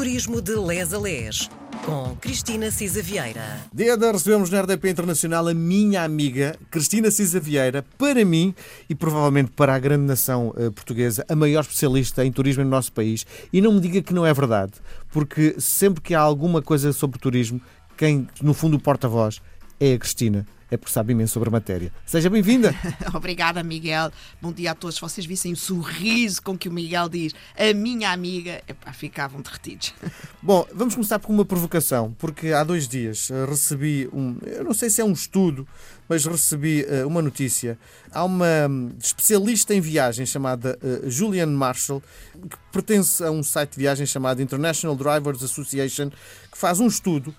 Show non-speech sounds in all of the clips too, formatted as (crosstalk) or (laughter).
Turismo de Les a Les, com Cristina Cisa Vieira. Dia de recebemos na RDP Internacional a minha amiga Cristina Cisa Vieira, para mim e provavelmente para a grande nação uh, portuguesa, a maior especialista em turismo no nosso país. E não me diga que não é verdade, porque sempre que há alguma coisa sobre turismo, quem no fundo o porta-voz é a Cristina é porque sabe imenso sobre a matéria. Seja bem-vinda. (laughs) Obrigada, Miguel. Bom dia a todos. Se vocês vissem o sorriso com que o Miguel diz a minha amiga, epá, ficavam derretidos. (laughs) Bom, vamos começar por uma provocação, porque há dois dias eh, recebi um, eu não sei se é um estudo, mas recebi uh, uma notícia. Há uma hum, especialista em viagens chamada uh, Julian Marshall, que pertence a um site de viagens chamado International Drivers Association, que faz um estudo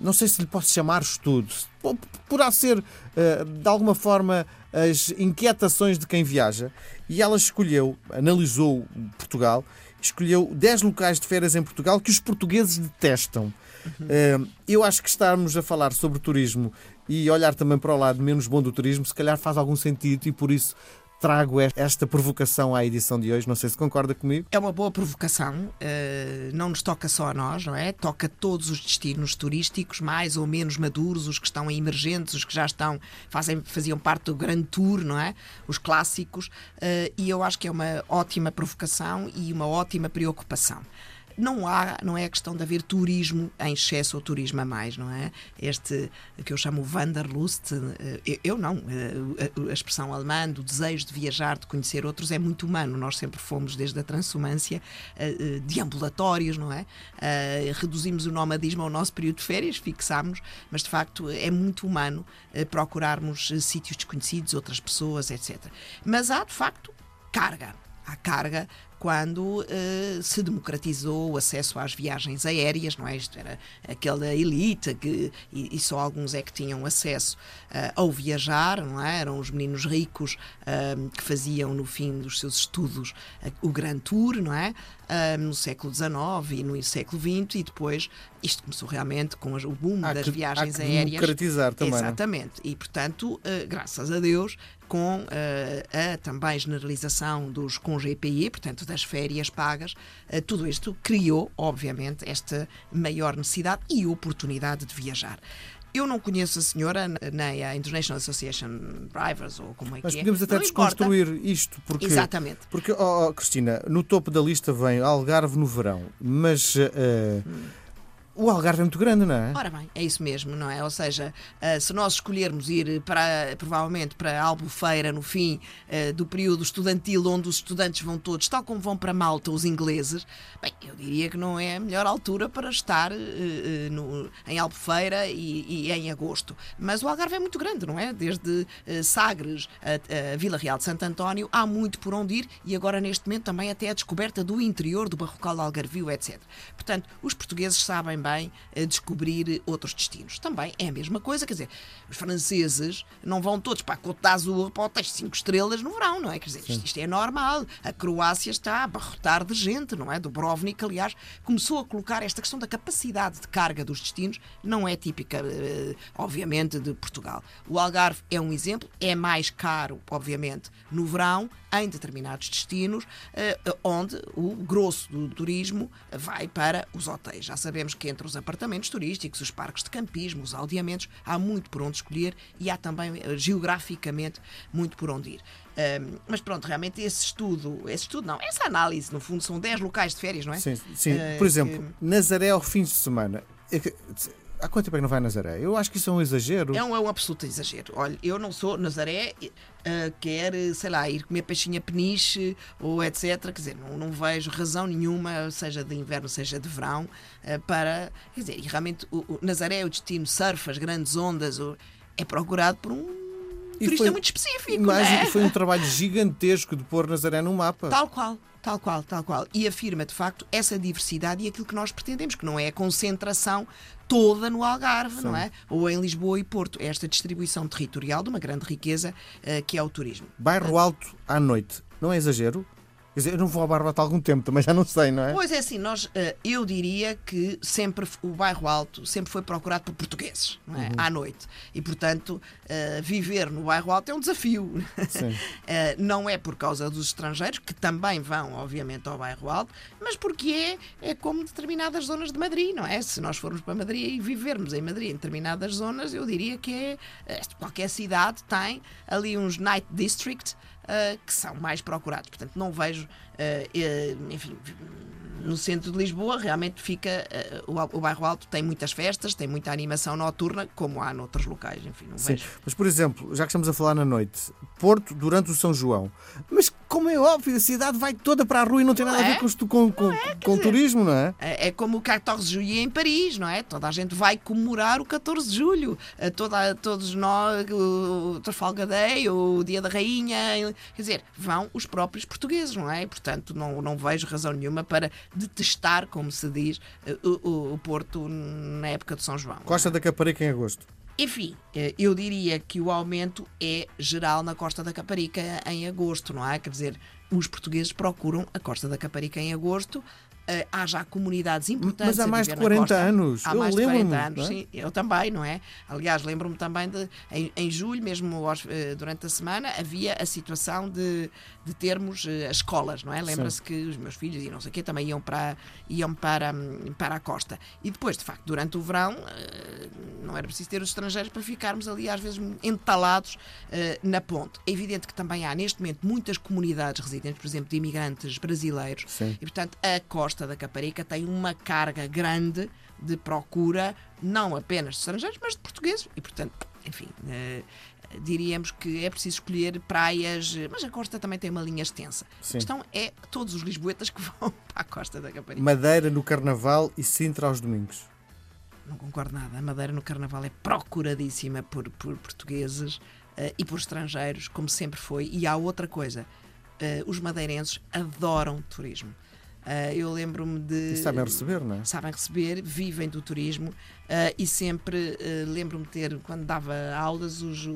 não sei se lhe posso chamar estudo, poderá ser eh, de alguma forma as inquietações de quem viaja e ela escolheu, analisou Portugal, escolheu 10 locais de férias em Portugal que os portugueses detestam. Uhum. Eu acho que estarmos a falar sobre turismo e olhar também para o lado menos bom do turismo, se calhar faz algum sentido e por isso trago esta provocação à edição de hoje. Não sei se concorda comigo. É uma boa provocação. Uh, não nos toca só a nós, não é? Toca todos os destinos turísticos, mais ou menos maduros, os que estão emergentes, os que já estão, fazem, faziam parte do grande tour, não é? Os clássicos. Uh, e eu acho que é uma ótima provocação e uma ótima preocupação não há, não é a questão de haver turismo em excesso ou turismo a mais, não é? Este que eu chamo Wanderlust, eh, eu não, eh, a expressão alemã do desejo de viajar, de conhecer outros é muito humano. Nós sempre fomos desde a transumância eh, deambulatórios, não é? Reduzimos o nomadismo ao nosso período de férias, fixámos, mas de facto é muito humano procurarmos sítios desconhecidos, outras pessoas, etc. Mas há de facto carga. Há carga quando uh, se democratizou o acesso às viagens aéreas, não é? Isto era aquela elite que, e, e só alguns é que tinham acesso uh, ao viajar, não é? Eram os meninos ricos uh, que faziam no fim dos seus estudos o Grand Tour, não é? no século XIX e no século XX e depois isto começou realmente com o boom há das que, viagens há que aéreas. democratizar também. É? Exatamente. E portanto, graças a Deus, com a também generalização dos com GPI, portanto das férias pagas, eh, tudo isto criou, obviamente, esta maior necessidade e oportunidade de viajar. Eu não conheço a senhora, nem a International Association Drivers, ou como é Mas que é. Mas podemos até não desconstruir importa. isto. Porque, Exatamente. Porque, oh, oh, Cristina, no topo da lista vem Algarve no verão, mas. Uh, hum o Algarve é muito grande, não é? Ora bem, é isso mesmo, não é? Ou seja, uh, se nós escolhermos ir para, provavelmente para Albufeira no fim uh, do período estudantil, onde os estudantes vão todos, tal como vão para Malta os ingleses, bem, eu diria que não é a melhor altura para estar uh, no, em Albufeira e, e, em agosto. Mas o Algarve é muito grande, não é? Desde Sagres a, a Vila Real de Santo António, há muito por onde ir e agora neste momento também até a descoberta do interior do Barrocal Algarvio, etc. Portanto, os portugueses sabem bem também a descobrir outros destinos. Também é a mesma coisa, quer dizer, os franceses não vão todos para a Côte d'Azur para hotéis 5 estrelas no verão, não é? Quer dizer, isto, isto, é normal. A Croácia está a abarrotar de gente, não é? Dubrovnik, aliás, começou a colocar esta questão da capacidade de carga dos destinos, não é típica, eh, obviamente, de Portugal. O Algarve é um exemplo, é mais caro, obviamente, no verão, em determinados destinos, eh, onde o grosso do turismo vai para os hotéis. Já sabemos que entre os apartamentos turísticos, os parques de campismo, os aldeamentos, há muito por onde escolher e há também eh, geograficamente muito por onde ir. Um, mas pronto, realmente esse estudo, esse estudo não, essa análise, no fundo, são 10 locais de férias, não é? Sim, sim. Uh, por exemplo, que... Nazaré ao fim de semana. Há quanto tempo é que não vai a Nazaré? Eu acho que isso é um exagero. É um, é um absoluto exagero. Olha, eu não sou Nazaré, uh, quer, sei lá, ir comer peixinha peniche ou etc. Quer dizer, não, não vejo razão nenhuma, seja de inverno, seja de verão, uh, para. Quer dizer, e realmente o, o Nazaré é o destino surf, as grandes ondas, o, é procurado por um e turista foi, muito específico. Mas é? foi um trabalho gigantesco de pôr Nazaré no mapa. Tal qual. Tal qual, tal qual. E afirma, de facto, essa diversidade e aquilo que nós pretendemos, que não é a concentração toda no Algarve, Sim. não é? Ou em Lisboa e Porto. É esta distribuição territorial de uma grande riqueza uh, que é o turismo. Bairro Alto à noite, não é exagero? Quer dizer, eu não vou ao Barbate há algum tempo, também já não sei, não é? Pois é assim, nós, eh, eu diria que sempre o bairro Alto sempre foi procurado por portugueses, não é? à noite. E, portanto, eh, viver no bairro Alto é um desafio. Sim. (laughs) Eh, não é por causa dos estrangeiros, que também vão, obviamente, ao bairro Alto, mas porque é, é como determinadas zonas de Madrid, não é? Se nós formos para Madrid e vivermos em Madrid em determinadas zonas, eu diria que é, qualquer cidade tem ali uns night district eh, que são mais procurados. Portanto, não vejo, eh, enfim, no centro de Lisboa realmente fica eh, o, o bairro Alto tem muitas festas, tem muita animação noturna, como há noutros locais. Enfim, não Sim. vejo. Mas, por exemplo, já que estamos a falar na noite, Porto durante o São João. Mas, como é óbvio, a cidade vai toda para a rua e não tem nada a ver é? com, com, com, com turismo, não é? É é como o 14 de julho em Paris, não é? Toda a gente vai comemorar o 14 de julho. Toda, todos nós, o Trafalgar Day, o Dia da Rainha, quer dizer, vão os próprios portugueses, não é? Portanto, não, não vejo razão nenhuma para detestar, como se diz, eh, o, o- o Porto na época de São João. Costa da Caparica em agosto. Enfim, eh, eu diria que o aumento é geral na Costa da Caparica em agosto, não é? Quer dizer, os portugueses procuram a Costa da Caparica em agosto. Eh, há já comunidades importantes. Mas há mais de viver na 40 costa. anos. Há Eu mais de 40 lembro-me, anos, é? sim. Eu também, não é? Aliás, lembro-me também de, em, em julho, mesmo eh, durante a semana, havia a situação de, de termos eh, as escolas, não é? Lembra-se que os meus filhos e não sei o quê também iam para, iam para, hum, para a costa. E depois, de facto, durante o verão, não era preciso ter os estrangeiros para ficarmos ali, às vezes, entalados na ponte. É evidente que também há, neste momento, muitas comunidades residentes, por exemplo, de imigrantes brasileiros. Sim. E, portanto, a costa da Caparica tem uma carga grande de procura, não apenas de estrangeiros, mas de portugueses. E, portanto, enfim, eh, diríamos que é preciso escolher praias, eh, mas a costa também tem uma linha extensa. Sim. A questão é todos os lisboetas que (laughs) vão para a costa da Caparica. Madeira no Carnaval e Sintra aos domingos. Não concordo nada. A Madeira no Carnaval é procuradíssima por, por portugueses eh, e por estrangeiros, como sempre foi. E há outra coisa: eh, os madeirenses adoram turismo. Eh, eu lembro-me de. E sabem receber, não é? sabem receber, vivem do turismo eh, e sempre eh, lembro-me de ter, quando dava aulas, os,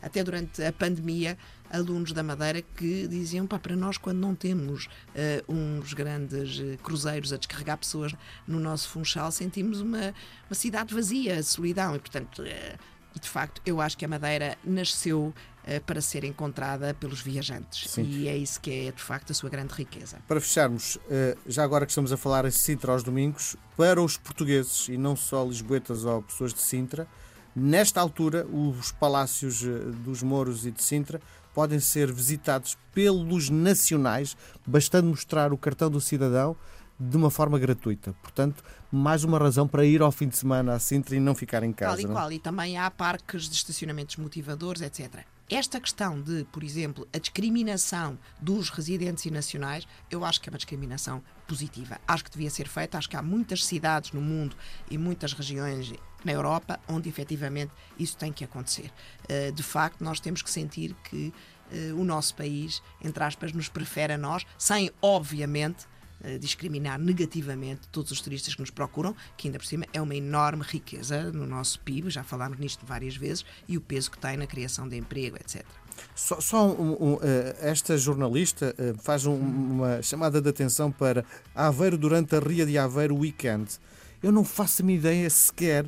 até durante a pandemia, alunos da Madeira que diziam: pá, para nós, quando não temos uns grandes cruzeiros a descarregar pessoas no nosso funchal, sentimos uma, uma cidade vazia, solidão. E, portanto, e de facto, eu acho que a Madeira nasceu para ser encontrada pelos viajantes. Sim. E é isso que é, de facto, a sua grande riqueza. Para fecharmos, eh, já agora que estamos a falar em Sintra aos domingos, para os portugueses e não só lisboetas ou pessoas de Sintra, nesta altura os palácios eh, dos Mouros e de Sintra podem ser visitados pelos nacionais, bastando mostrar o cartão do cidadão de uma forma gratuita. Portanto, mais uma razão para ir ao fim de semana a Sintra e não ficar em casa. Tal e não é? qual. E também há parques de estacionamentos motivadores, etc. Esta questão de, por exemplo, a discriminação dos residentes e nacionais, eu acho que é uma discriminação positiva. Acho que devia ser feita. Acho que há muitas cidades no mundo e muitas regiões na Europa onde efetivamente isso tem que acontecer. Eh, De facto, nós temos que sentir que eh, o nosso país, entre aspas, nos prefere a nós, sem, obviamente, discriminar negativamente todos os turistas que nos procuram, que ainda por cima é uma enorme riqueza no nosso PIB, já falámos nisto várias vezes, e o peso que tem na criação de emprego, etc. Só, só um- um, eh, esta jornalista eh, faz um- uma chamada de atenção para Aveiro durante a Ria de Aveiro Weekend. Eu não faço a minha ideia sequer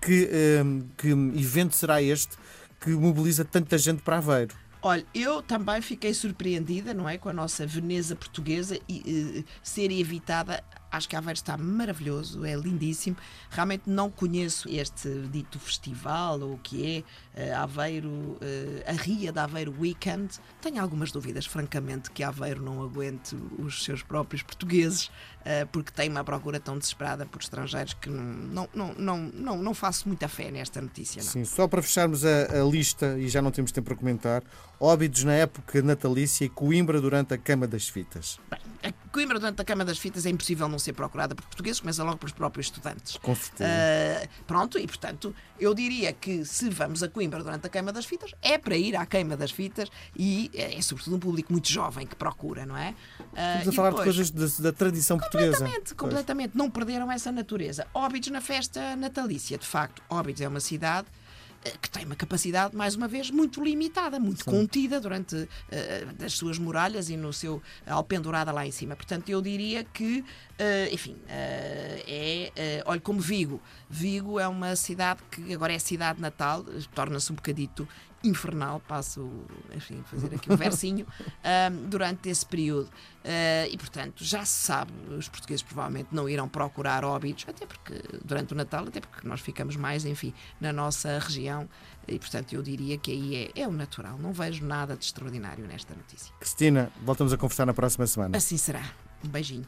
que, eh, que evento será este que mobiliza tanta gente para Aveiro. Olha, eu também fiquei surpreendida, não é, com a nossa Veneza portuguesa e eh, ser evitada. Acho que Aveiro está maravilhoso, é lindíssimo. Realmente não conheço este dito festival ou o que é eh, Aveiro, eh, a Ria de Aveiro Weekend. Tenho algumas dúvidas, francamente, que Aveiro não aguente os seus próprios portugueses, eh, porque tem uma procura tão desesperada por estrangeiros que não, não, não, não, não faço muita fé nesta notícia. Não. Sim, só para fecharmos a, a lista, e já não temos tempo para comentar, Óbidos na época natalícia e Coimbra durante a Cama das Fitas. Bem, a Coimbra, durante a Cama das Fitas, é impossível não ser procurada por portugueses, começa logo pelos próprios estudantes. Com certeza. Ah, pronto, e portanto, eu diria que se vamos a Coimbra durante a queima das fitas, é para ir à queima das fitas e é, é sobretudo um público muito jovem que procura, não é? Ah, Estamos a falar de depois- coisas da, da tradição portuguesa. Completamente, completamente. Não perderam essa natureza. Óbidos na festa natalícia, de facto. Óbidos é uma cidade que tem uma capacidade, mais uma vez, muito limitada, muito Sim. contida durante uh, as suas muralhas e no seu alpendurada lá em cima. Portanto, eu diria que, uh, enfim, uh, é, olha, como Vigo. Vigo é uma cidade que agora é cidade natal, torna-se um bocadito infernal, passo, enfim, fazer aqui um versinho, (laughs) um, durante esse período. Uh, e, portanto, já se sabe, os portugueses provavelmente não irão procurar óbitos, até porque durante o Natal, até porque nós ficamos mais, enfim, na nossa região, e, portanto, eu diria que aí é, é o natural. Não vejo nada de extraordinário nesta notícia. Cristina, voltamos a conversar na próxima semana. Assim será. Um beijinho.